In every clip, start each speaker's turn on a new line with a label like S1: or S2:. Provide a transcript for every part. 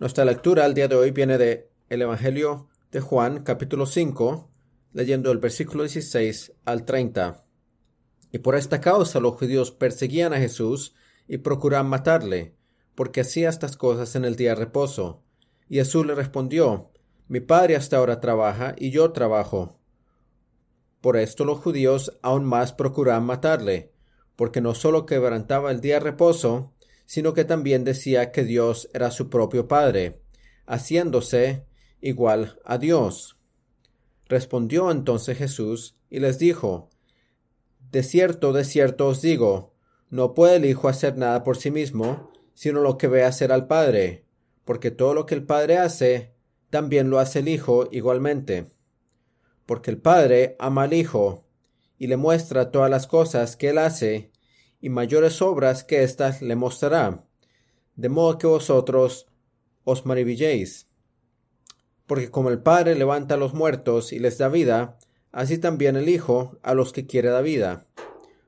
S1: Nuestra lectura al día de hoy viene de el Evangelio de Juan, capítulo 5, leyendo el versículo 16 al 30. Y por esta causa los judíos perseguían a Jesús y procuraban matarle, porque hacía estas cosas en el día de reposo. Y Jesús le respondió, Mi padre hasta ahora trabaja y yo trabajo. Por esto los judíos aún más procuraban matarle, porque no sólo quebrantaba el día de reposo, sino que también decía que Dios era su propio Padre, haciéndose igual a Dios. Respondió entonces Jesús y les dijo, De cierto, de cierto os digo, no puede el Hijo hacer nada por sí mismo, sino lo que ve hacer al Padre, porque todo lo que el Padre hace, también lo hace el Hijo igualmente. Porque el Padre ama al Hijo, y le muestra todas las cosas que él hace, y mayores obras que éstas le mostrará, de modo que vosotros os maravilléis. Porque como el Padre levanta a los muertos y les da vida, así también el Hijo a los que quiere da vida.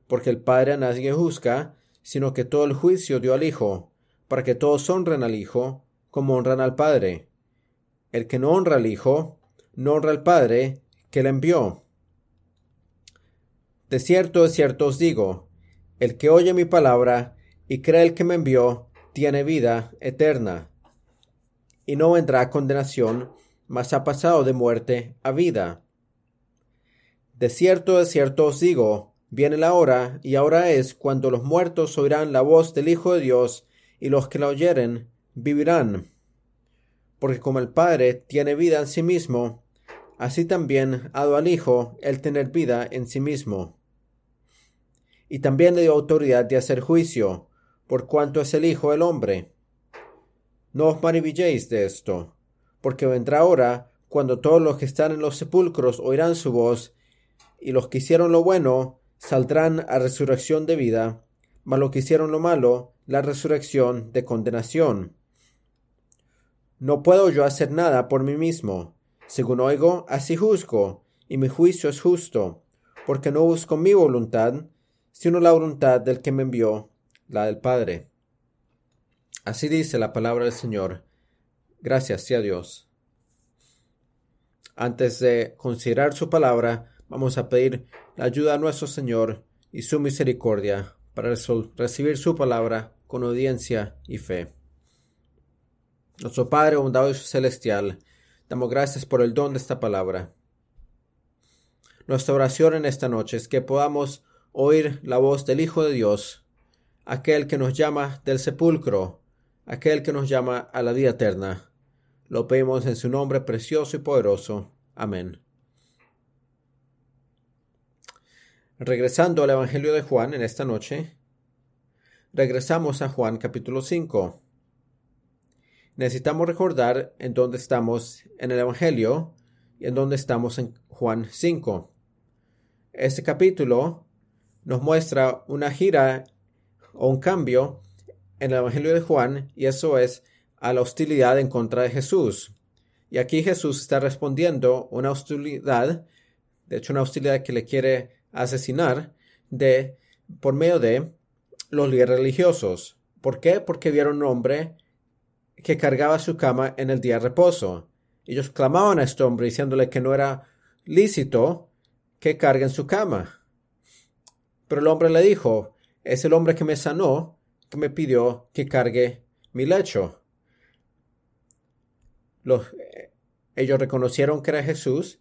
S1: Porque el Padre a nadie juzga, sino que todo el juicio dio al Hijo, para que todos honren al Hijo, como honran al Padre. El que no honra al Hijo, no honra al Padre que le envió. De cierto, de cierto os digo, el que oye mi palabra y cree el que me envió, tiene vida eterna. Y no vendrá condenación, mas ha pasado de muerte a vida. De cierto, de cierto os digo, viene la hora, y ahora es cuando los muertos oirán la voz del Hijo de Dios, y los que la oyeren vivirán. Porque como el Padre tiene vida en sí mismo, así también ha dado al Hijo el tener vida en sí mismo y también le dio autoridad de hacer juicio, por cuanto es el Hijo del hombre. No os maravilléis de esto, porque vendrá hora cuando todos los que están en los sepulcros oirán su voz, y los que hicieron lo bueno saldrán a resurrección de vida, mas los que hicieron lo malo, la resurrección de condenación. No puedo yo hacer nada por mí mismo. Según oigo, así juzgo, y mi juicio es justo, porque no busco mi voluntad, sino la voluntad del que me envió, la del Padre. Así dice la palabra del Señor. Gracias sea Dios. Antes de considerar su palabra, vamos a pedir la ayuda a nuestro Señor y su misericordia para recibir su palabra con audiencia y fe. Nuestro Padre bondadoso celestial, damos gracias por el don de esta palabra. Nuestra oración en esta noche es que podamos oír la voz del Hijo de Dios, aquel que nos llama del sepulcro, aquel que nos llama a la vida eterna. Lo pedimos en su nombre precioso y poderoso. Amén. Regresando al Evangelio de Juan en esta noche, regresamos a Juan capítulo 5. Necesitamos recordar en dónde estamos en el Evangelio y en dónde estamos en Juan 5. Este capítulo nos muestra una gira o un cambio en el Evangelio de Juan y eso es a la hostilidad en contra de Jesús. Y aquí Jesús está respondiendo una hostilidad, de hecho una hostilidad que le quiere asesinar de por medio de los líderes religiosos. ¿Por qué? Porque vieron un hombre que cargaba su cama en el día de reposo. Ellos clamaban a este hombre diciéndole que no era lícito que cargue en su cama. Pero el hombre le dijo, es el hombre que me sanó, que me pidió que cargue mi lecho. Los, ellos reconocieron que era Jesús.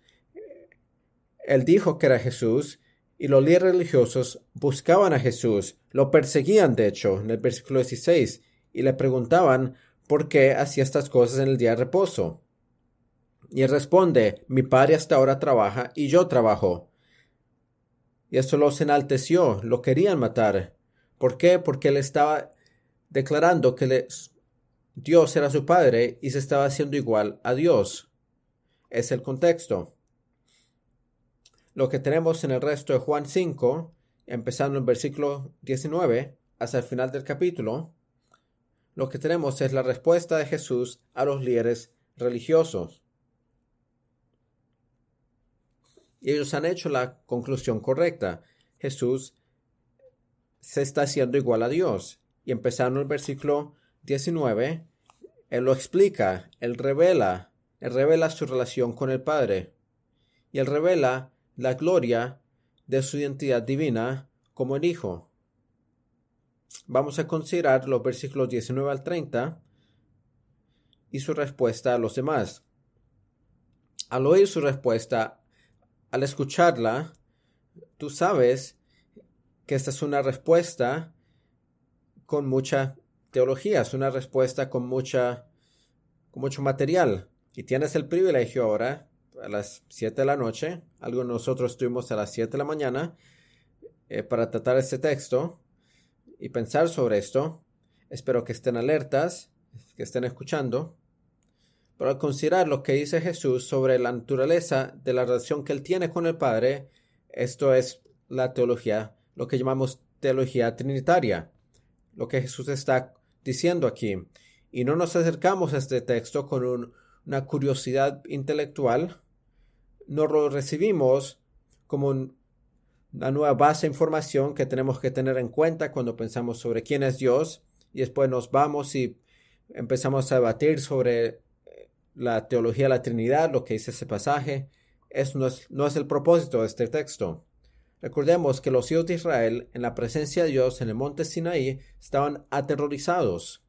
S1: Él dijo que era Jesús y los líderes religiosos buscaban a Jesús, lo perseguían de hecho en el versículo 16 y le preguntaban por qué hacía estas cosas en el día de reposo. Y él responde, mi padre hasta ahora trabaja y yo trabajo y esto los enalteció, lo querían matar. ¿Por qué? Porque él estaba declarando que Dios era su padre y se estaba haciendo igual a Dios. Es el contexto. Lo que tenemos en el resto de Juan 5, empezando en versículo 19 hasta el final del capítulo, lo que tenemos es la respuesta de Jesús a los líderes religiosos. Y ellos han hecho la conclusión correcta. Jesús se está haciendo igual a Dios. Y empezando el versículo 19, Él lo explica, Él revela, Él revela su relación con el Padre. Y Él revela la gloria de su identidad divina como el Hijo. Vamos a considerar los versículos 19 al 30 y su respuesta a los demás. Al oír su respuesta, al escucharla, tú sabes que esta es una respuesta con mucha teología, es una respuesta con mucha con mucho material. Y tienes el privilegio ahora, a las 7 de la noche, algo nosotros estuvimos a las 7 de la mañana, eh, para tratar este texto y pensar sobre esto. Espero que estén alertas, que estén escuchando. Para considerar lo que dice Jesús sobre la naturaleza de la relación que él tiene con el Padre, esto es la teología, lo que llamamos teología trinitaria, lo que Jesús está diciendo aquí. Y no nos acercamos a este texto con una curiosidad intelectual, no lo recibimos como una nueva base de información que tenemos que tener en cuenta cuando pensamos sobre quién es Dios y después nos vamos y empezamos a debatir sobre la teología de la Trinidad, lo que dice ese pasaje. Eso no es, el propósito de este texto. Recordemos que los hijos de Israel, en la presencia de Dios en el monte Sinaí, estaban aterrorizados,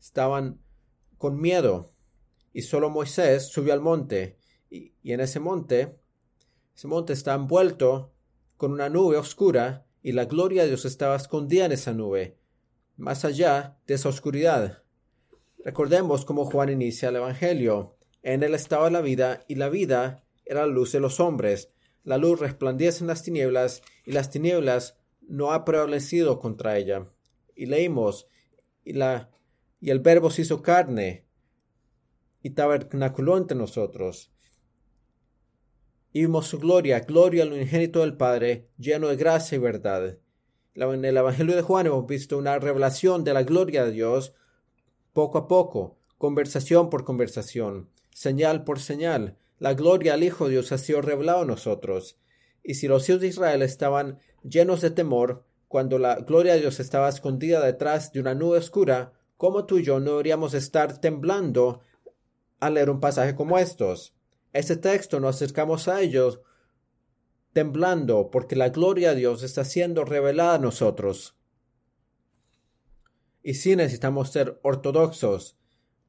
S1: estaban con miedo, y solo Moisés subió al monte, y, y en ese monte, ese monte está envuelto con una nube oscura, y la gloria de Dios estaba escondida en esa nube, más allá de esa oscuridad. Recordemos cómo Juan inicia el Evangelio. En él estaba la vida, y la vida era la luz de los hombres la luz resplandece en las tinieblas y las tinieblas no ha prevalecido contra ella. Y leímos, y, la, y el verbo se hizo carne y tabernaculó entre nosotros. Y vimos su gloria, gloria al unigénito del Padre, lleno de gracia y verdad. En el Evangelio de Juan hemos visto una revelación de la gloria de Dios poco a poco, conversación por conversación, señal por señal, la gloria al Hijo de Dios ha sido revelado a nosotros. Y si los hijos de Israel estaban llenos de temor, cuando la gloria de Dios estaba escondida detrás de una nube oscura, ¿cómo tú y yo no deberíamos estar temblando al leer un pasaje como estos? Este texto nos acercamos a ellos temblando porque la gloria de Dios está siendo revelada a nosotros. Y si necesitamos ser ortodoxos,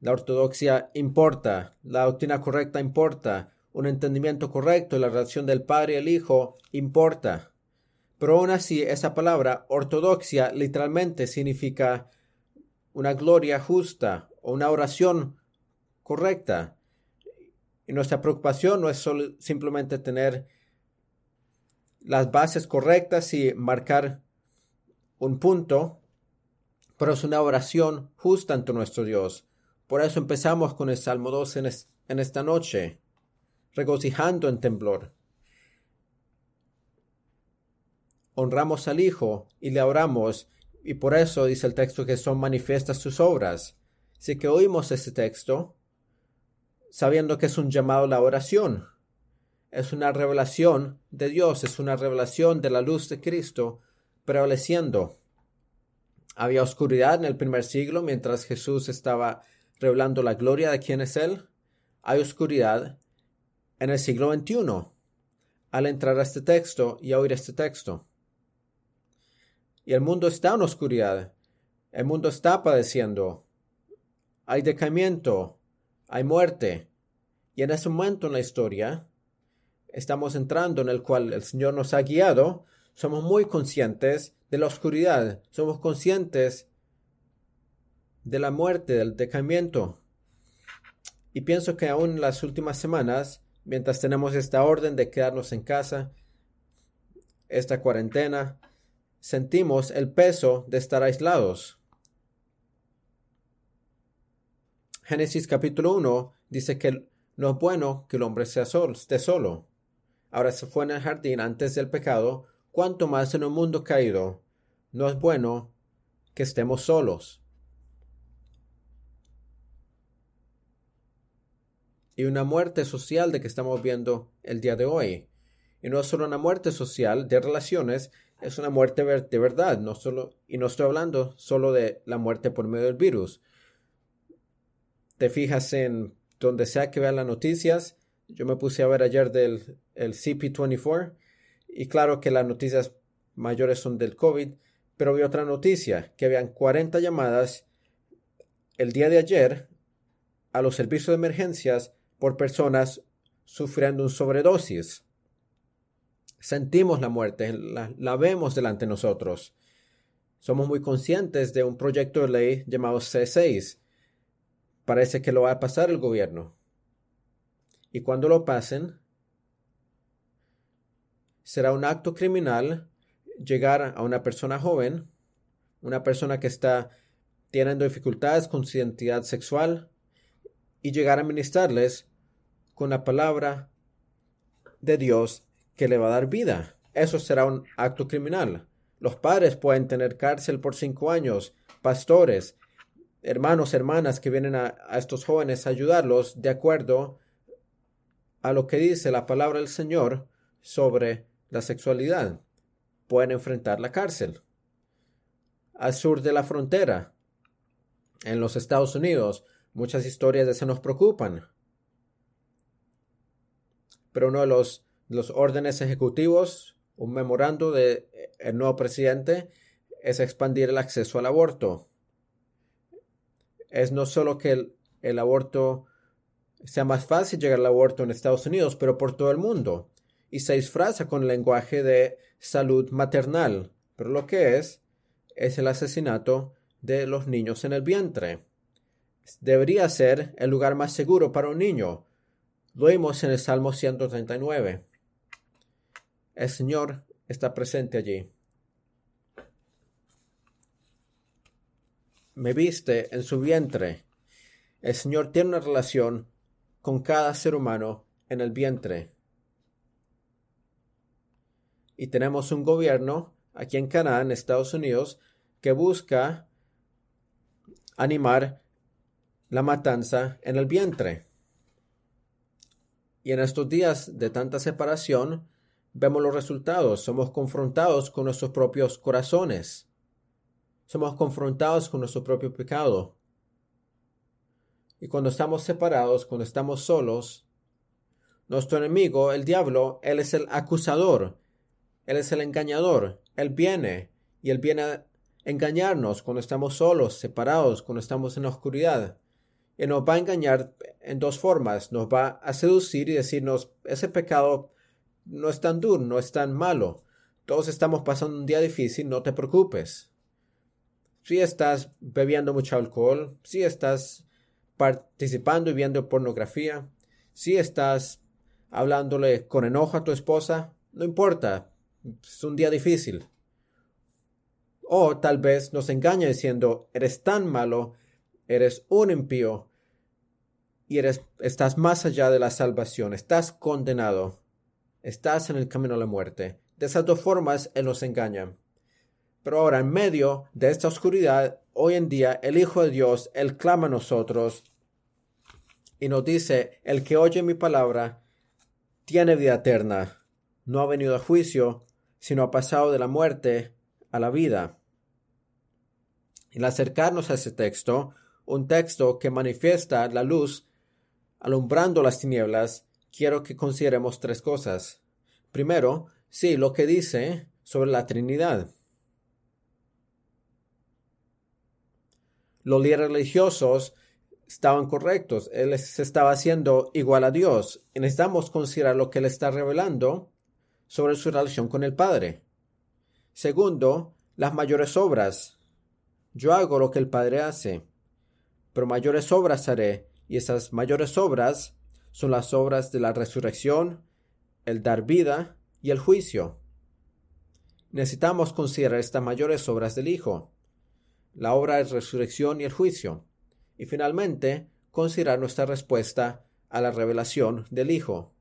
S1: la ortodoxia importa, la doctrina correcta importa, un entendimiento correcto de la relación del Padre y el Hijo importa. Pero aún así, esa palabra ortodoxia literalmente significa una gloria justa o una oración correcta. Y nuestra preocupación no es solo simplemente tener las bases correctas y marcar un punto, pero es una oración justa ante nuestro Dios. Por eso empezamos con el Salmo 2 en, esta noche, regocijando en temblor. Honramos al Hijo y le oramos, y por eso dice el texto que son manifiestas sus obras. Así que oímos este texto sabiendo que es un llamado a la oración. Es una revelación de Dios, es una revelación de la luz de Cristo prevaleciendo. Había oscuridad en el primer siglo mientras Jesús estaba revelando la gloria de quién es Él, hay oscuridad en el siglo XXI al entrar a este texto y a oír este texto. Y el mundo está en oscuridad, el mundo está padeciendo, hay decaimiento, hay muerte, y en ese momento en la historia estamos entrando en el cual el Señor nos ha guiado, somos muy conscientes de la oscuridad, somos conscientes de la muerte, del decaimiento. Y pienso que aún en las últimas semanas, mientras tenemos esta orden de quedarnos en casa, esta cuarentena, sentimos el peso de estar aislados. Génesis capítulo 1 dice que no es bueno que el hombre sea solo, esté solo. Ahora se fue en el jardín antes del pecado, cuanto más en un mundo caído, no es bueno que estemos solos. y una muerte social de que estamos viendo el día de hoy. Y no es solo una muerte social de relaciones, es una muerte de verdad, no solo, y no estoy hablando solo de la muerte por medio del virus. te fijas en donde sea que vean las noticias, yo me puse a ver ayer del el CP24 y claro que las noticias mayores son del COVID, pero vi otra noticia que habían 40 llamadas el día de ayer a los servicios de emergencias por personas sufriendo un sobredosis. Sentimos la muerte, la, la vemos delante de nosotros. Somos muy conscientes de un proyecto de ley llamado C6. Parece que lo va a pasar el gobierno. Y cuando lo pasen, será un acto criminal llegar a una persona joven, una persona que está teniendo dificultades con su identidad sexual, y llegar a ministrarles con la palabra de Dios que le va a dar vida. Eso será un acto criminal. Los padres pueden tener cárcel por cinco años, pastores, hermanos, hermanas que vienen a, estos jóvenes a ayudarlos de acuerdo a lo que dice la palabra del Señor sobre la sexualidad. Pueden enfrentar la cárcel. Al sur de la frontera, en los Estados Unidos, muchas historias de eso nos preocupan. Pero uno de los, los órdenes ejecutivos un memorando del el nuevo presidente es expandir el acceso al aborto. Es no solo que el, el aborto sea más fácil llegar al aborto en Estados Unidos, pero por todo el mundo. Y se disfraza con lenguaje de salud maternal. Pero lo que es, es el asesinato de los niños en el vientre. Debería ser el lugar más seguro para un niño. Lo vimos en el Salmo 139. El Señor está presente allí. Me viste en su vientre. El Señor tiene una relación con cada ser humano en el vientre. Y tenemos un gobierno aquí en Canaán, Estados Unidos, que busca animar la matanza en el vientre. Y en estos días de tanta separación, vemos los resultados, somos confrontados con nuestros propios corazones, somos confrontados con nuestro propio pecado. Y cuando estamos separados, cuando estamos solos, nuestro enemigo, el diablo, él es el acusador, él es el engañador, él viene y él viene a engañarnos cuando estamos solos, separados, cuando estamos en la oscuridad. Y nos va a engañar en dos formas. Nos va a seducir y decirnos, ese pecado no es tan duro, no es tan malo. Todos estamos pasando un día difícil, no te preocupes. Si estás bebiendo mucho alcohol, si estás participando y viendo pornografía, si estás hablándole con enojo a tu esposa, no importa, es un día difícil. O tal vez nos engaña diciendo, eres tan malo, eres un impío y eres, estás más allá de la salvación, estás condenado estás en el camino a la muerte. De esas dos formas Él nos engaña. Pero ahora, en medio de esta oscuridad, hoy en día, el Hijo de Dios, Él clama a nosotros y nos dice, el que oye mi palabra, tiene vida eterna. No ha venido a juicio, sino ha pasado de la muerte a la vida. Al acercarnos a ese texto, un texto que manifiesta la luz alumbrando las tinieblas, quiero que consideremos tres cosas. Primero, sí, lo que dice sobre la Trinidad. Los líderes religiosos estaban correctos. Él se estaba haciendo igual a Dios. Necesitamos considerar lo que él está revelando sobre su relación con el Padre. Segundo, las mayores obras. Yo hago lo que el Padre hace, pero mayores obras haré, y esas mayores obras son las obras de la resurrección, el dar vida y el juicio. Necesitamos considerar estas mayores obras del Hijo, la obra de resurrección y el juicio, y finalmente considerar nuestra respuesta a la revelación del Hijo.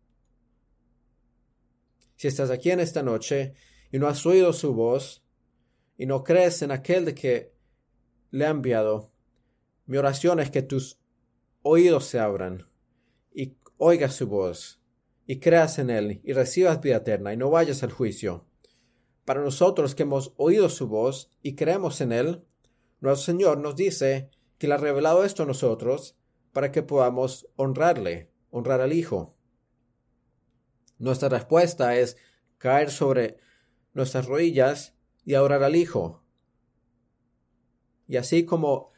S1: Si estás aquí en esta noche y no has oído su voz, y no crees en aquel de que le ha enviado, mi oración es que tus oídos se abran y oigas su voz, y creas en él, y recibas vida eterna, y no vayas al juicio. Para nosotros que hemos oído su voz y creemos en él, nuestro Señor nos dice que le ha revelado esto a nosotros para que podamos honrarle, honrar al Hijo. Nuestra respuesta es caer sobre nuestras rodillas y orar al Hijo. Y así como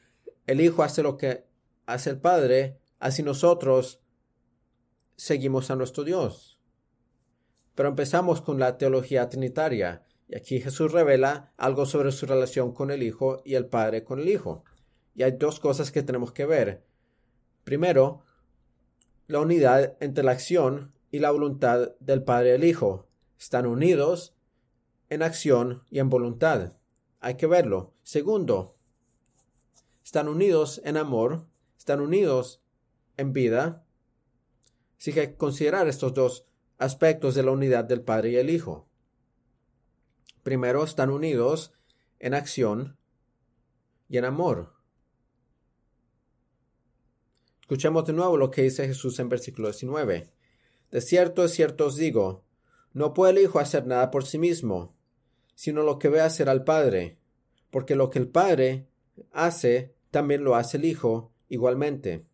S1: el Hijo hace lo que hace el Padre, así nosotros seguimos a nuestro Dios. Pero empezamos con la teología trinitaria, y aquí Jesús revela algo sobre su relación con el Hijo y el Padre con el Hijo. Y hay dos cosas que tenemos que ver. Primero, la unidad entre la acción y la voluntad del Padre y el Hijo. Están unidos en acción y en voluntad. Hay que verlo. Segundo, están unidos en amor, están unidos en vida. Así que considerar estos dos aspectos de la unidad del Padre y el Hijo. Primero, están unidos en acción y en amor. Escuchemos de nuevo lo que dice Jesús en versículo 19. De cierto, es cierto os digo, no puede el Hijo hacer nada por sí mismo, sino lo que ve hacer al Padre, porque lo que el Padre hace, también lo hace el Hijo igualmente.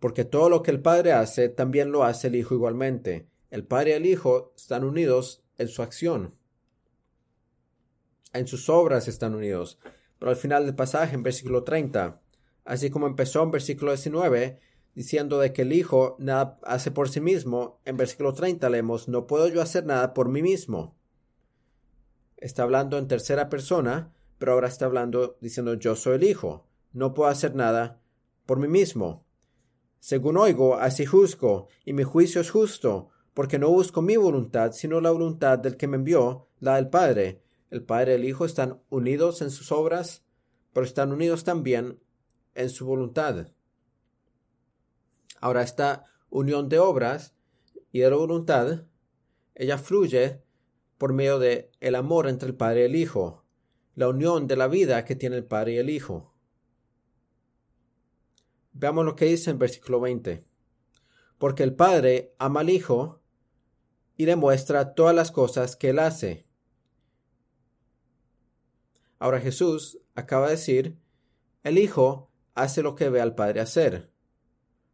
S1: Porque todo lo que el Padre hace, también lo hace el Hijo igualmente. El Padre y el Hijo están unidos en su acción en sus obras están unidos. Pero al final del pasaje, en versículo 30, así como empezó en versículo 19, diciendo de que el Hijo nada hace por sí mismo, en versículo 30 leemos, no puedo yo hacer nada por mí mismo. Está hablando en tercera persona, pero ahora está hablando diciendo yo soy el Hijo, no puedo hacer nada por mí mismo. Según oigo, así juzgo, y mi juicio es justo, porque no busco mi voluntad, sino la voluntad del que me envió, la del Padre, el Padre y el Hijo están unidos en sus obras, pero están unidos también en su voluntad. Ahora esta unión de obras y de la voluntad, ella fluye por medio de el amor entre el Padre y el Hijo, la unión de la vida que tiene el Padre y el Hijo. Veamos lo que dice en versículo 20. Porque el Padre ama al Hijo y le muestra todas las cosas que él hace Ahora Jesús acaba de decir, el Hijo hace lo que ve al Padre hacer.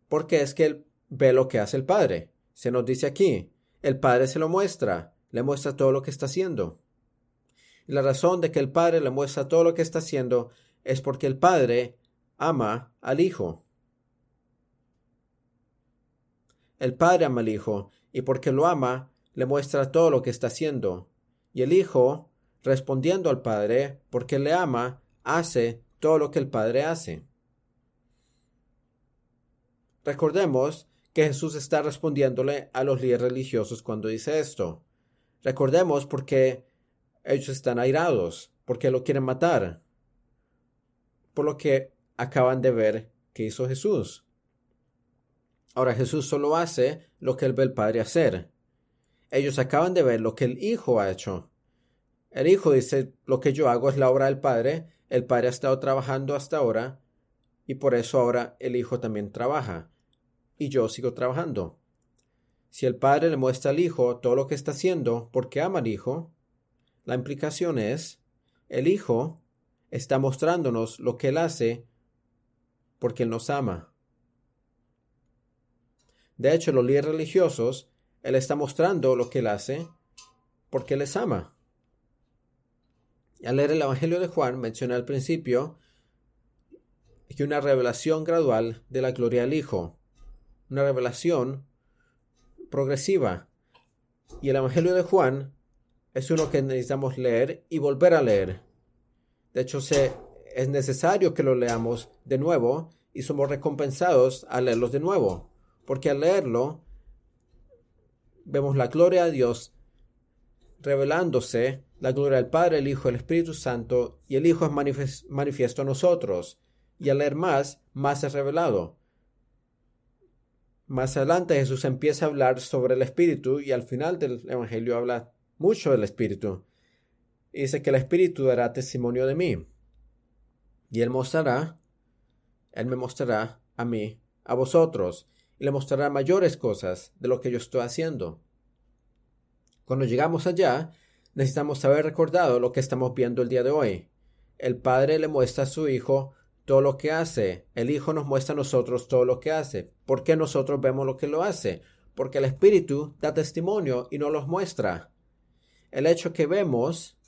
S1: Porque es que él ve lo que hace el Padre. Se nos dice aquí, el Padre se lo muestra, le muestra todo lo que está haciendo. La razón de que el Padre le muestra todo lo que está haciendo es porque el Padre ama al Hijo. El Padre ama al Hijo, y porque lo ama, le muestra todo lo que está haciendo. Y el Hijo respondiendo al Padre, porque le ama, hace todo lo que el Padre hace. Recordemos que Jesús está respondiéndole a los líderes religiosos cuando dice esto. Recordemos porque ellos están airados, porque lo quieren matar, por lo que acaban de ver que hizo Jesús. Ahora Jesús solo hace lo que él ve el Padre hacer. Ellos acaban de ver lo que el Hijo ha hecho. El Hijo dice, lo que yo hago es la obra del Padre, el Padre ha estado trabajando hasta ahora, y por eso ahora el Hijo también trabaja, y yo sigo trabajando. Si el Padre le muestra al Hijo todo lo que está haciendo porque ama al Hijo, la implicación es, el Hijo está mostrándonos lo que Él hace porque Él nos ama. De hecho, los líderes religiosos, Él está mostrando lo que Él hace porque Él les ama. Al leer el Evangelio de Juan menciona al principio que una revelación gradual de la gloria del Hijo, una revelación progresiva. Y el Evangelio de Juan es uno que necesitamos leer y volver a leer. De hecho, es necesario que lo leamos de nuevo y somos recompensados al leerlos de nuevo, porque al leerlo vemos la gloria de Dios revelándose la gloria del Padre, el Hijo, el Espíritu Santo, y el Hijo es manifiesto a nosotros. Y al leer más, más es revelado. Más adelante Jesús empieza a hablar sobre el Espíritu y al final del Evangelio habla mucho del Espíritu. Y dice que el Espíritu dará testimonio de mí. Y Él mostrará, Él me mostrará a mí, a vosotros, y le mostrará mayores cosas de lo que yo estoy haciendo. Cuando llegamos allá, necesitamos haber recordado lo que estamos viendo el día de hoy. el Padre le muestra a su Hijo todo lo que hace. El Hijo nos muestra a nosotros todo lo que hace. ¿Por qué nosotros vemos lo que lo hace? Porque el Espíritu da testimonio y nos los muestra. El hecho que vemos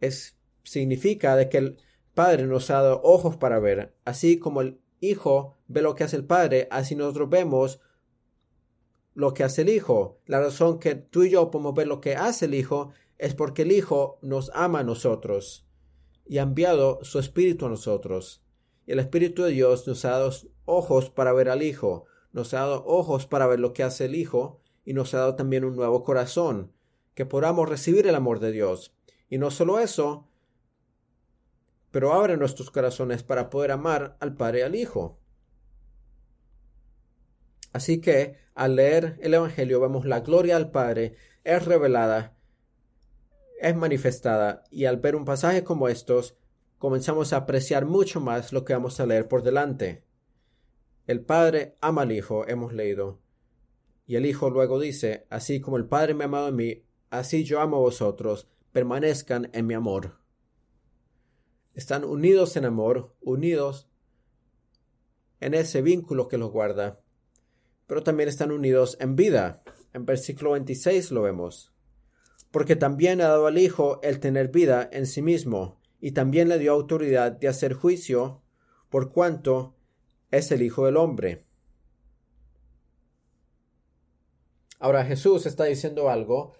S1: es, significa de que el Padre nos ha dado ojos para ver, así como el Hijo ve lo que hace el Padre, así nosotros vemos lo que hace el Hijo. La razón que tú y yo podemos ver lo que hace el Hijo es porque el Hijo nos ama a nosotros y ha enviado su Espíritu a nosotros. Y el Espíritu de Dios nos ha dado ojos para ver al Hijo, nos ha dado ojos para ver lo que hace el Hijo y nos ha dado también un nuevo corazón, que podamos recibir el amor de Dios. Y no solo eso, pero abre nuestros corazones para poder amar al Padre y al Hijo. Así que al leer el Evangelio vemos la gloria al Padre es revelada es manifestada y al ver un pasaje como estos, comenzamos a apreciar mucho más lo que vamos a leer por delante. El Padre ama al Hijo, hemos leído. Y el Hijo luego dice, así como el Padre me ha amado a mí, así yo amo a vosotros, permanezcan en mi amor. Están unidos en amor, unidos en ese vínculo que los guarda, pero también están unidos en vida. En versículo 26 lo vemos porque también ha dado al Hijo el tener vida en sí mismo, y también le dio autoridad de hacer juicio, por cuanto es el Hijo del Hombre. Ahora Jesús está diciendo algo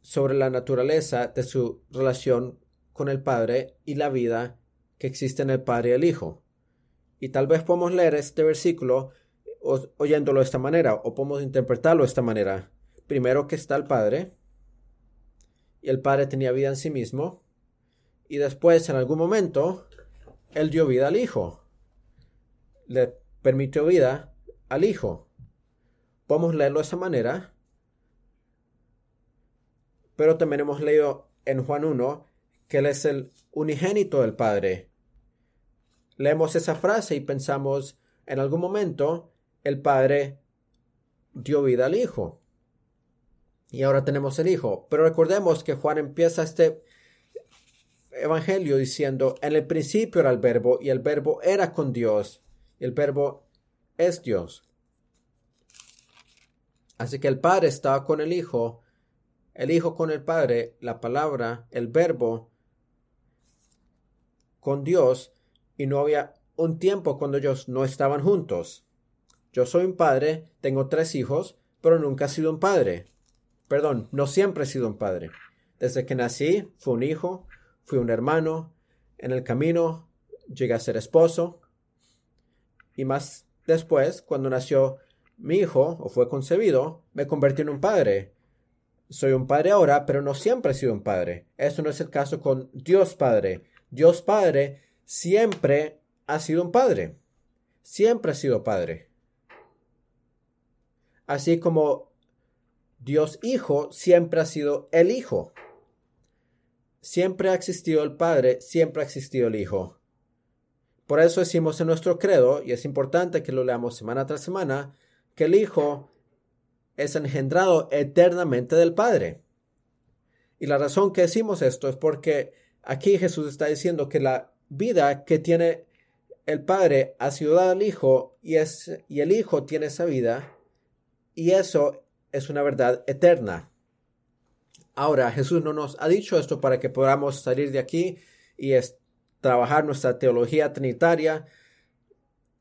S1: sobre la naturaleza de su relación con el Padre y la vida que existe en el Padre y el Hijo. Y tal vez podemos leer este versículo oyéndolo de esta manera, o podemos interpretarlo de esta manera. Primero que está el Padre, y el Padre tenía vida en sí mismo, y después en algún momento Él dio vida al Hijo, le permitió vida al Hijo. Podemos leerlo de esa manera, pero también hemos leído en Juan 1 que Él es el unigénito del Padre. Leemos esa frase y pensamos, en algún momento el Padre dio vida al Hijo y ahora tenemos el Hijo. Pero recordemos que Juan empieza este Evangelio diciendo, en el principio era el verbo y el verbo era con Dios y el verbo es Dios. Así que el Padre estaba con el Hijo, el Hijo con el Padre, la palabra, el verbo con Dios y no había un tiempo cuando ellos no estaban juntos. Yo soy un padre, tengo tres hijos, pero nunca he sido un padre perdón, no siempre he sido un padre. Desde que nací, fui un hijo, fui un hermano, en el camino llegué a ser esposo, y más después, cuando nació mi hijo o fue concebido, me convertí en un padre. Soy un padre ahora, pero no siempre he sido un padre. Eso no es el caso con Dios Padre. Dios Padre siempre ha sido un padre. Siempre ha sido padre. Así como Dios Hijo siempre ha sido el Hijo. Siempre ha existido el Padre, siempre ha existido el Hijo. Por eso decimos en nuestro credo, y es importante que lo leamos semana tras semana, que el Hijo es engendrado eternamente del Padre. Y la razón que decimos esto es porque aquí Jesús está diciendo que la vida que tiene el Padre ha sido dada al Hijo y, y el Hijo tiene esa vida y eso es una verdad eterna. Ahora, Jesús no nos ha dicho esto para que podamos salir de aquí y trabajar nuestra teología trinitaria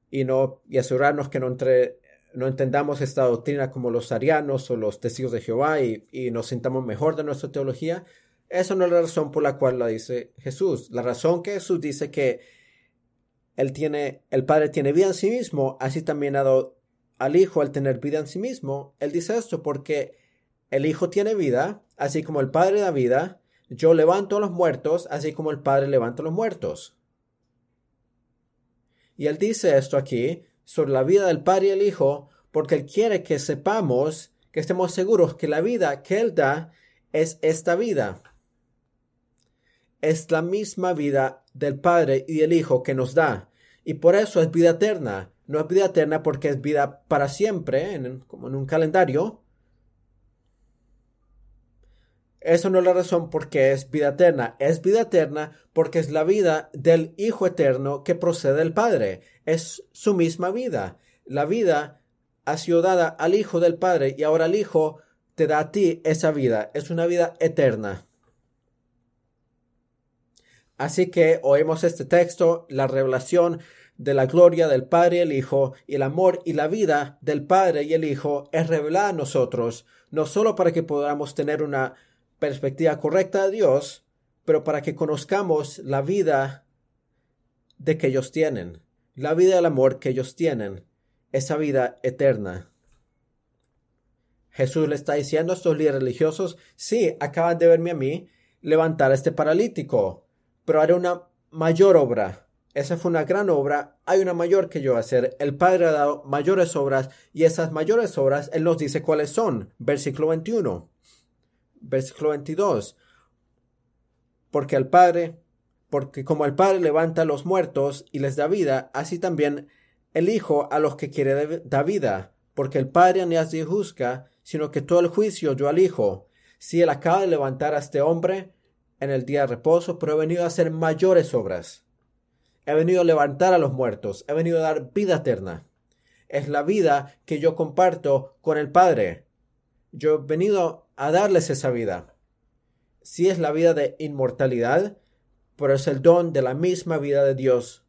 S1: y, no, y asegurarnos que no, entre, no entendamos esta doctrina como los arianos o los testigos de Jehová y, y nos sintamos mejor de nuestra teología. Esa no es la razón por la cual la dice Jesús. La razón que Jesús dice que él tiene, el Padre tiene vida en sí mismo, así también ha dado al Hijo al tener vida en sí mismo. Él dice esto porque el Hijo tiene vida, así como el Padre da vida. Yo levanto a los muertos, así como el Padre levanta a los muertos. Y él dice esto aquí sobre la vida del Padre y el Hijo, porque él quiere que sepamos, que estemos seguros que la vida que él da es esta vida. Es la misma vida del Padre y del Hijo que nos da. Y por eso es vida eterna no es vida eterna porque es vida para siempre, como en un calendario, Eso no es la razón por qué es vida eterna. Es vida eterna porque es la vida del Hijo eterno que procede del Padre. Es su misma vida. La vida ha sido dada al Hijo del Padre y ahora el Hijo te da a ti esa vida. Es una vida eterna. Así que oímos este texto, la revelación de la gloria del Padre y el Hijo, y el amor y la vida del Padre y el Hijo es revelada a nosotros, no solo para que podamos tener una perspectiva correcta de Dios, pero para que conozcamos la vida de que ellos tienen, la vida del amor que ellos tienen, esa vida eterna. Jesús le está diciendo a estos líderes religiosos, sí, acaban de verme a mí levantar a este paralítico, pero haré una mayor obra. Esa fue una gran obra, hay una mayor que yo hacer. El Padre ha dado mayores obras y esas mayores obras Él nos dice cuáles son. Versículo 21. Versículo 22. Porque el Padre, porque como el Padre levanta a los muertos y les da vida, así también el Hijo a los que quiere da vida. Porque el Padre ni así juzga, sino que todo el juicio dio al Hijo. Si Él acaba de levantar a este hombre, en el día de reposo, pero he venido a hacer mayores obras. He venido a levantar a los muertos, he venido a dar vida eterna. Es la vida que yo comparto con el Padre. Yo he venido a darles esa vida. Sí es la vida de inmortalidad, pero es el don de la misma vida de Dios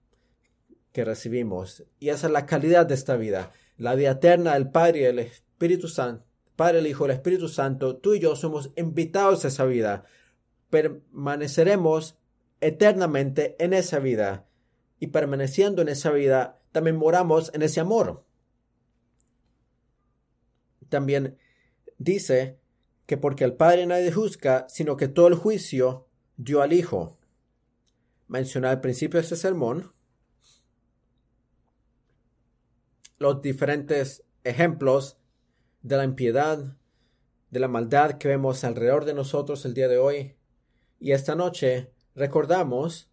S1: que recibimos. Y esa es la calidad de esta vida. La vida eterna del Padre y el Espíritu Santo. Padre, Hijo, el Espíritu Santo, tú y yo somos invitados a esa vida permaneceremos eternamente en esa vida y permaneciendo en esa vida también moramos en ese amor. También dice que porque el Padre nadie juzga, sino que todo el juicio dio al Hijo. Menciona al principio de este sermón los diferentes ejemplos de la impiedad, de la maldad que vemos alrededor de nosotros el día de hoy, y esta noche recordamos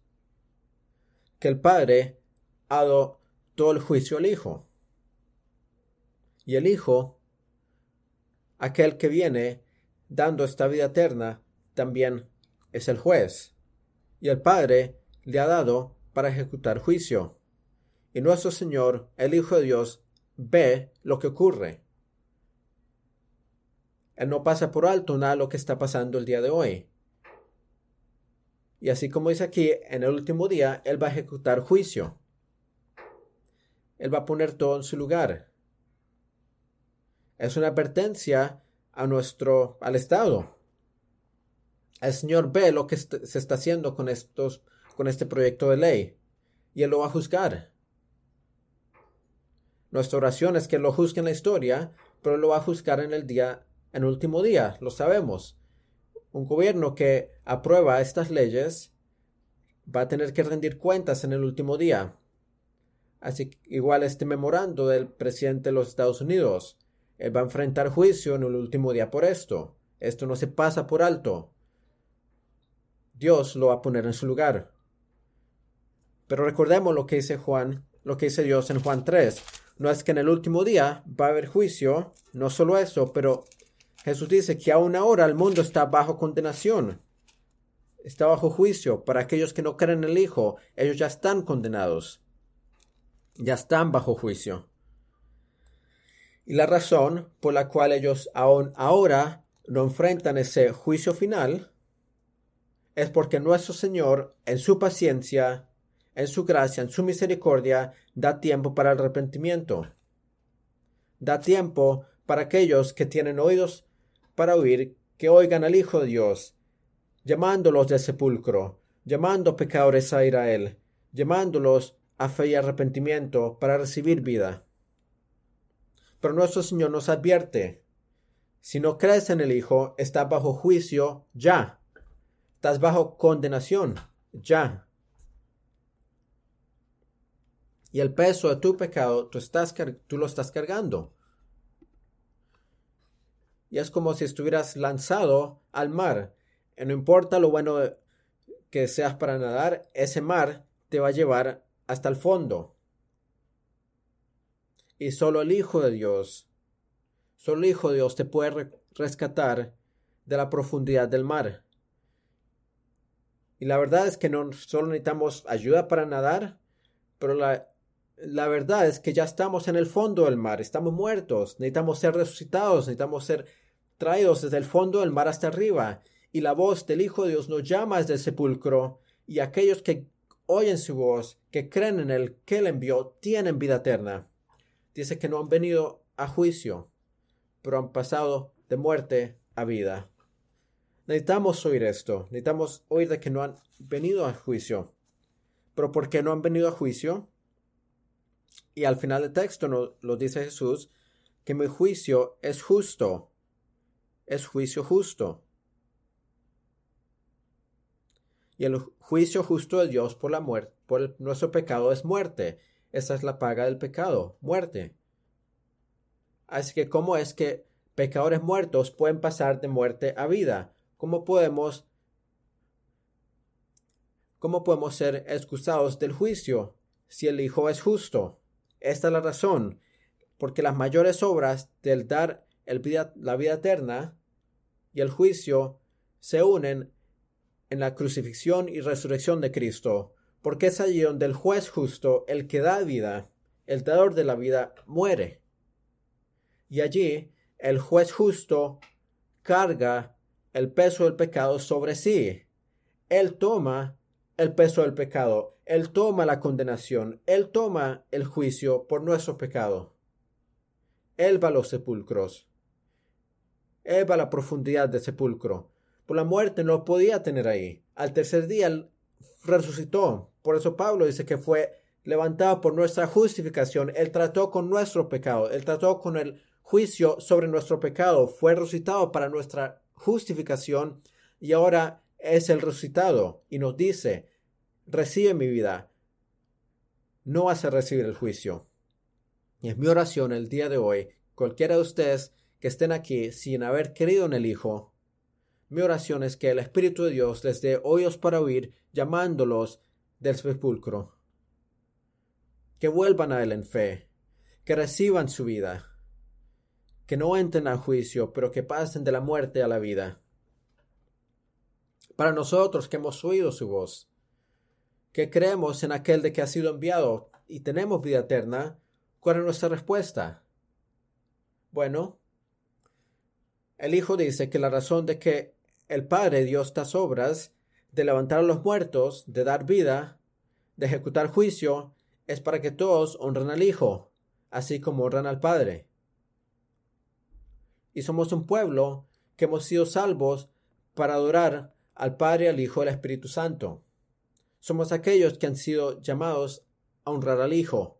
S1: que el Padre ha dado todo el juicio al Hijo. Y el Hijo, aquel que viene dando esta vida eterna, también es el juez. Y el Padre le ha dado para ejecutar juicio. Y nuestro Señor, el Hijo de Dios, ve lo que ocurre. Él no pasa por alto nada lo que está pasando el día de hoy. Y así como dice aquí, en el último día, Él va a ejecutar juicio. Él va a poner todo en su lugar. Es una advertencia a nuestro, al Estado. El Señor ve lo que se está haciendo con estos, con este proyecto de ley. Y Él lo va a juzgar. Nuestra oración es que lo juzgue en la historia, pero lo va a juzgar en el día, en el último día, lo sabemos un gobierno que aprueba estas leyes va a tener que rendir cuentas en el último día. Así que igual este memorando del presidente de los Estados Unidos. Él va a enfrentar juicio en el último día por esto. Esto no se pasa por alto. Dios lo va a poner en su lugar. Pero recordemos lo que dice Juan, lo que dice Dios en Juan 3. No es que en el último día va a haber juicio, no solo eso, pero Jesús dice que aún ahora el mundo está bajo condenación, está bajo juicio. Para aquellos que no creen en el Hijo, ellos ya están condenados, ya están bajo juicio. Y la razón por la cual ellos aún ahora no enfrentan ese juicio final es porque nuestro Señor, en su paciencia, en su gracia, en su misericordia, da tiempo para el arrepentimiento. Da tiempo para aquellos que tienen oídos para oír que oigan al Hijo de Dios, llamándolos del sepulcro, llamando pecadores a Israel, llamándolos a fe y arrepentimiento para recibir vida. Pero nuestro Señor nos advierte, si no crees en el Hijo, estás bajo juicio ya, estás bajo condenación ya. Y el peso de tu pecado tú, lo estás cargando y es como si estuvieras lanzado al mar. Y no importa lo bueno que seas para nadar, ese mar te va a llevar hasta el fondo. Y solo el Hijo de Dios, solo el Hijo de Dios te puede rescatar de la profundidad del mar. Y la verdad es que no solo necesitamos ayuda para nadar, pero la, la verdad es que ya estamos en el fondo del mar, estamos muertos, necesitamos ser resucitados, necesitamos ser traídos desde el fondo del mar hasta arriba. Y la voz del Hijo de Dios nos llama desde el sepulcro, y aquellos que oyen su voz, que creen en el que él envió, tienen vida eterna. Dice que no han venido a juicio, pero han pasado de muerte a vida. Necesitamos oír esto, necesitamos oír de que no han venido a juicio. Pero ¿por qué no han venido a juicio? Y al final del texto nos lo dice Jesús, que mi juicio es justo, es juicio justo. Y el juicio justo de Dios por la muerte, por nuestro pecado es muerte. Esa es la paga del pecado, muerte. Así que, ¿cómo es que pecadores muertos pueden pasar de muerte a vida? ¿Cómo podemos, cómo podemos ser excusados del juicio si el Hijo es justo? Esta es la razón, porque las mayores obras del dar el vida, la vida eterna y el juicio se unen en la crucifixión y resurrección de Cristo, porque es allí donde el juez justo, el que da vida, el dador de la vida, muere. Y allí el juez justo carga el peso del pecado sobre sí. Él toma el peso del pecado, Él toma la condenación, Él toma el juicio por nuestro pecado. Él va a los sepulcros. Él va a la profundidad del sepulcro por la muerte no podía tener ahí. Al tercer día resucitó. Por eso Pablo dice que fue levantado por nuestra justificación. Él trató con nuestro pecado. Él trató con el juicio sobre nuestro pecado. Fue resucitado para nuestra justificación y ahora es el resucitado y nos dice, recibe mi vida. No vas a recibir el juicio. Y es mi oración el día de hoy, cualquiera de ustedes que estén aquí sin haber creído en el Hijo, mi oración es que el Espíritu de Dios les dé oídos para oír, llamándolos del sepulcro. Que vuelvan a Él en fe, que reciban su vida, que no entren al juicio, pero que pasen de la muerte a la vida. Para nosotros que hemos oído su voz, que creemos en aquel de que ha sido enviado y tenemos vida eterna, ¿cuál es nuestra respuesta? Bueno, el Hijo dice que la razón de que el Padre dio estas obras de levantar a los muertos, de dar vida, de ejecutar juicio, es para que todos honren al Hijo, así como honran al Padre. Y somos un pueblo que hemos sido salvos para adorar al Padre, al Hijo y al Espíritu Santo. Somos aquellos que han sido llamados a honrar al Hijo.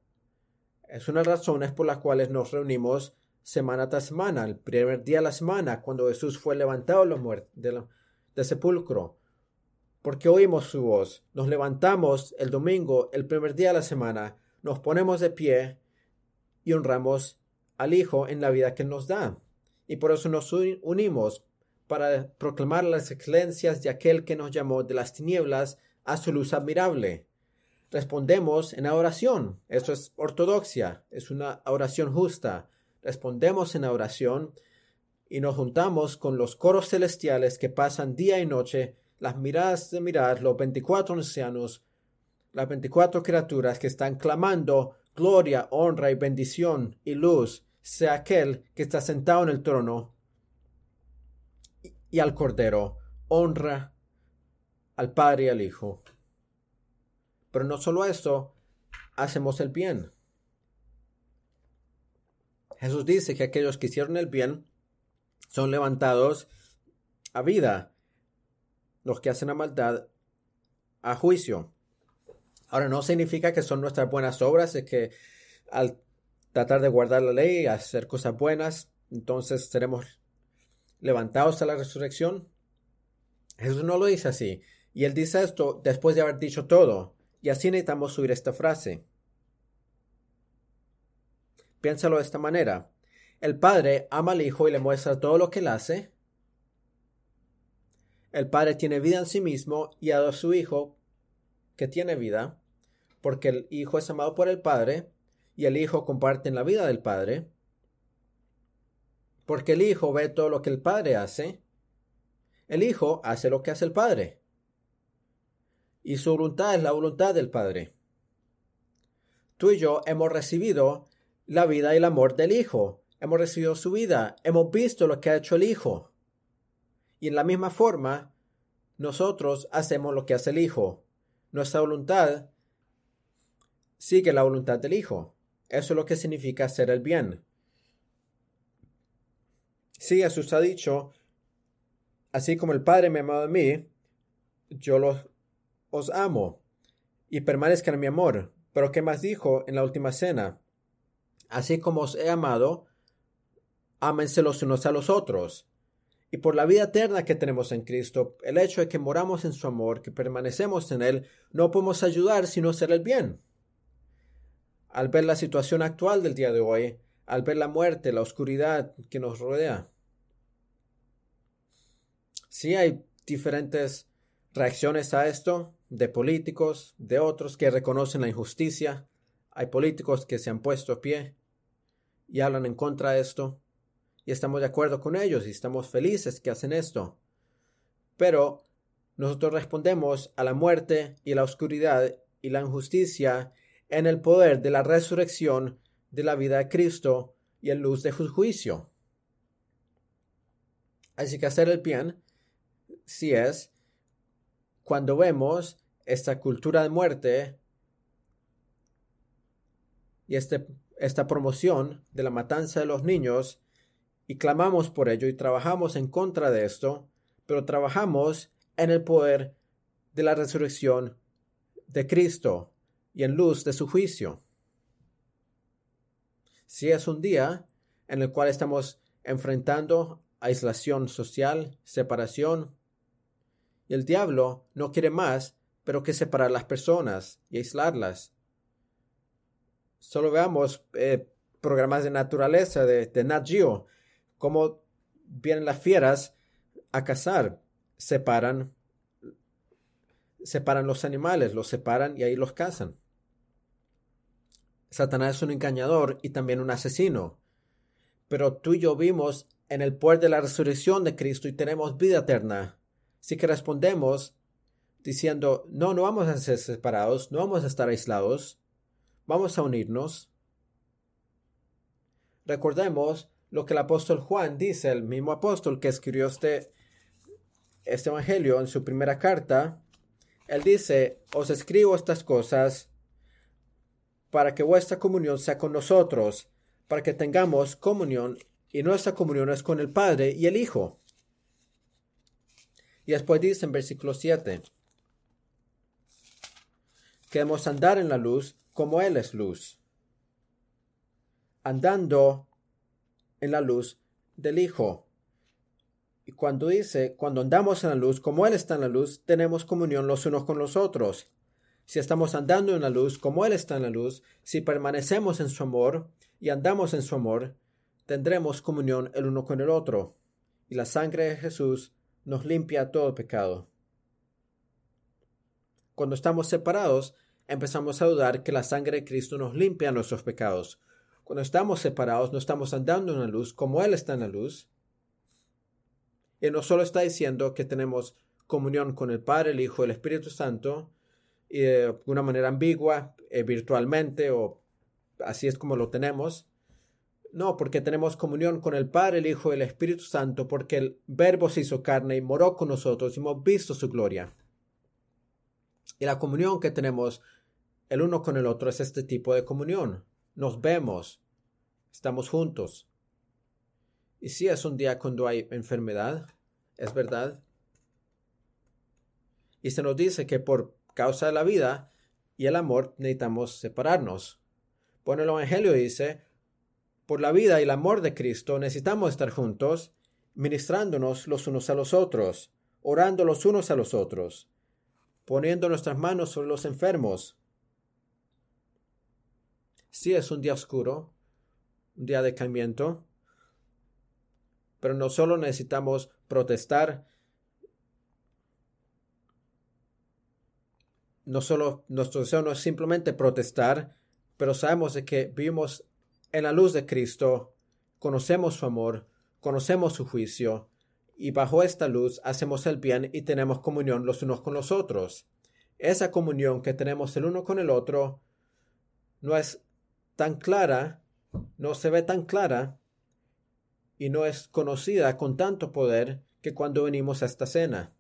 S1: Es una de las razones por las cuales nos reunimos semana tras semana, el primer día de la semana, cuando Jesús fue levantado del de sepulcro, porque oímos su voz. Nos levantamos el domingo, el primer día de la semana, nos ponemos de pie y honramos al Hijo en la vida que nos da. Y por eso nos unimos para proclamar las excelencias de aquel que nos llamó de las tinieblas a su luz admirable. Respondemos en oración. Eso es ortodoxia, es una oración justa respondemos en oración y nos juntamos con los coros celestiales que pasan día y noche, las miradas de mirar, los veinticuatro ancianos, las veinticuatro criaturas que están clamando gloria, honra y bendición y luz sea aquel que está sentado en el trono y al Cordero, honra al Padre y al Hijo. Pero no solo eso, hacemos el bien. Jesús dice que aquellos que hicieron el bien son levantados a vida, los que hacen la maldad a juicio. Ahora no significa que son nuestras buenas obras, es que al tratar de guardar la ley, hacer cosas buenas, entonces seremos levantados a la resurrección. Jesús no lo dice así. Y él dice esto después de haber dicho todo. Y así necesitamos subir esta frase. Piénsalo de esta manera. El padre ama al hijo y le muestra todo lo que él hace. El padre tiene vida en sí mismo y a su hijo que tiene vida, porque el hijo es amado por el padre y el hijo comparte en la vida del padre. Porque el hijo ve todo lo que el padre hace El Hijo hace lo que hace el Padre. Y su voluntad es la voluntad del Padre. Tú y yo hemos recibido la vida y el amor del Hijo. Hemos recibido su vida. Hemos visto lo que ha hecho el Hijo. Y en la misma forma, nosotros hacemos lo que hace el Hijo. Nuestra voluntad sigue la voluntad del Hijo. Eso es lo que significa hacer el bien. Sí, Jesús ha dicho, así como el Padre me amado a mí, yo los, os amo y permanezcan en mi amor. Pero ¿qué más dijo en la última cena? Así como os he amado, ámense los unos a los otros. Y por la vida eterna que tenemos en Cristo, el hecho de que moramos en su amor, que permanecemos en Él, no podemos ayudar sino hacer el bien. Al ver la situación actual del día de hoy, al ver la muerte, la oscuridad que nos rodea. Sí hay diferentes reacciones a esto, de políticos, de otros que reconocen la injusticia. Hay políticos que se han puesto a pie y hablan en contra de esto. Y estamos de acuerdo con ellos y estamos felices que hacen esto. Pero nosotros respondemos a la muerte y la oscuridad y la injusticia en el poder de la resurrección de la vida de Cristo y en luz de su juicio. Así que hacer el bien, si es, cuando vemos esta cultura de muerte y este, esta promoción de la matanza de los niños, y clamamos por ello y trabajamos en contra de esto, pero trabajamos en el poder de la resurrección de Cristo y en luz de su juicio. Si es un día en el cual estamos enfrentando aislación social, separación, y el diablo no quiere más pero que separar las personas y aislarlas. Solo veamos eh, programas de naturaleza de, Nat Geo, cómo vienen las fieras a cazar, separan separan los animales, los separan y ahí los cazan. Satanás es un engañador y también un asesino. Pero tú y yo vimos en el poder de la resurrección de Cristo y tenemos vida eterna. Si que respondemos diciendo, no, no vamos a ser separados, no vamos a estar aislados, vamos a unirnos. Recordemos lo que el apóstol Juan dice, el mismo apóstol que escribió este, este evangelio en su primera carta, él dice, os escribo estas cosas para que vuestra comunión sea con nosotros, para que tengamos comunión, y nuestra comunión es con el Padre y el Hijo. Y después dice en versículo 7, queremos andar en la luz como Él es luz, andando en la luz del Hijo. Y cuando dice, cuando andamos en la luz, como Él está en la luz, tenemos comunión los unos con los otros. Si estamos andando en la luz, como Él está en la luz, si permanecemos en su amor y andamos en su amor, tendremos comunión el uno con el otro. Y la sangre de Jesús nos limpia todo pecado. Cuando estamos separados, empezamos a dudar que la sangre de Cristo nos limpia nuestros pecados. Cuando estamos separados, no estamos andando en la luz como Él está en la luz, y no solo está diciendo que tenemos comunión con el Padre, el Hijo y el Espíritu Santo, y de una manera ambigua, eh, virtualmente, o así es como lo tenemos. No, porque tenemos comunión con el Padre, el Hijo y el Espíritu Santo, porque el Verbo se hizo carne y moró con nosotros y hemos visto su gloria. Y la comunión que tenemos el uno con el otro es este tipo de comunión. Nos vemos, estamos juntos, y si es un día cuando hay enfermedad, es verdad. Y se nos dice que por causa de la vida y el amor necesitamos separarnos. Bueno, el Evangelio dice, por la vida y el amor de Cristo necesitamos estar juntos, ministrándonos los unos a los otros, orando los unos a los otros, poniendo nuestras manos sobre los enfermos. Si es un día oscuro, un día de cambiamiento, pero no solo necesitamos protestar, no solo nuestro deseo no es simplemente protestar, pero sabemos de que vivimos en la luz de Cristo, conocemos su amor, conocemos su juicio y bajo esta luz hacemos el bien y tenemos comunión los unos con los otros. Esa comunión que tenemos el uno con el otro no es tan clara, no se ve tan clara y no es conocida con tanto poder que cuando venimos a esta cena.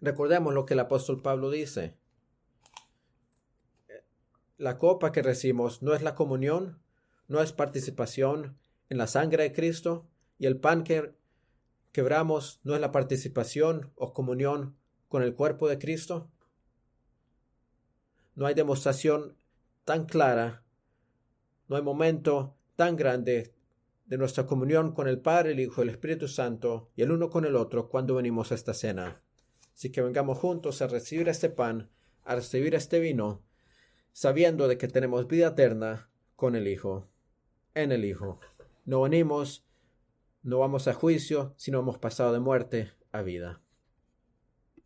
S1: Recordemos lo que el apóstol Pablo dice. La copa que recibimos no es la comunión, no es participación en la sangre de Cristo, y el pan que quebramos no es la participación o comunión con el cuerpo de Cristo. No hay demostración tan clara, no hay momento tan grande de nuestra comunión con el Padre, el Hijo, el Espíritu Santo y el uno con el otro cuando venimos a esta cena. Así que vengamos juntos a recibir este pan, a recibir este vino, sabiendo de que tenemos vida eterna con el Hijo, en el Hijo. No venimos, no vamos a juicio, sino hemos pasado de muerte a vida.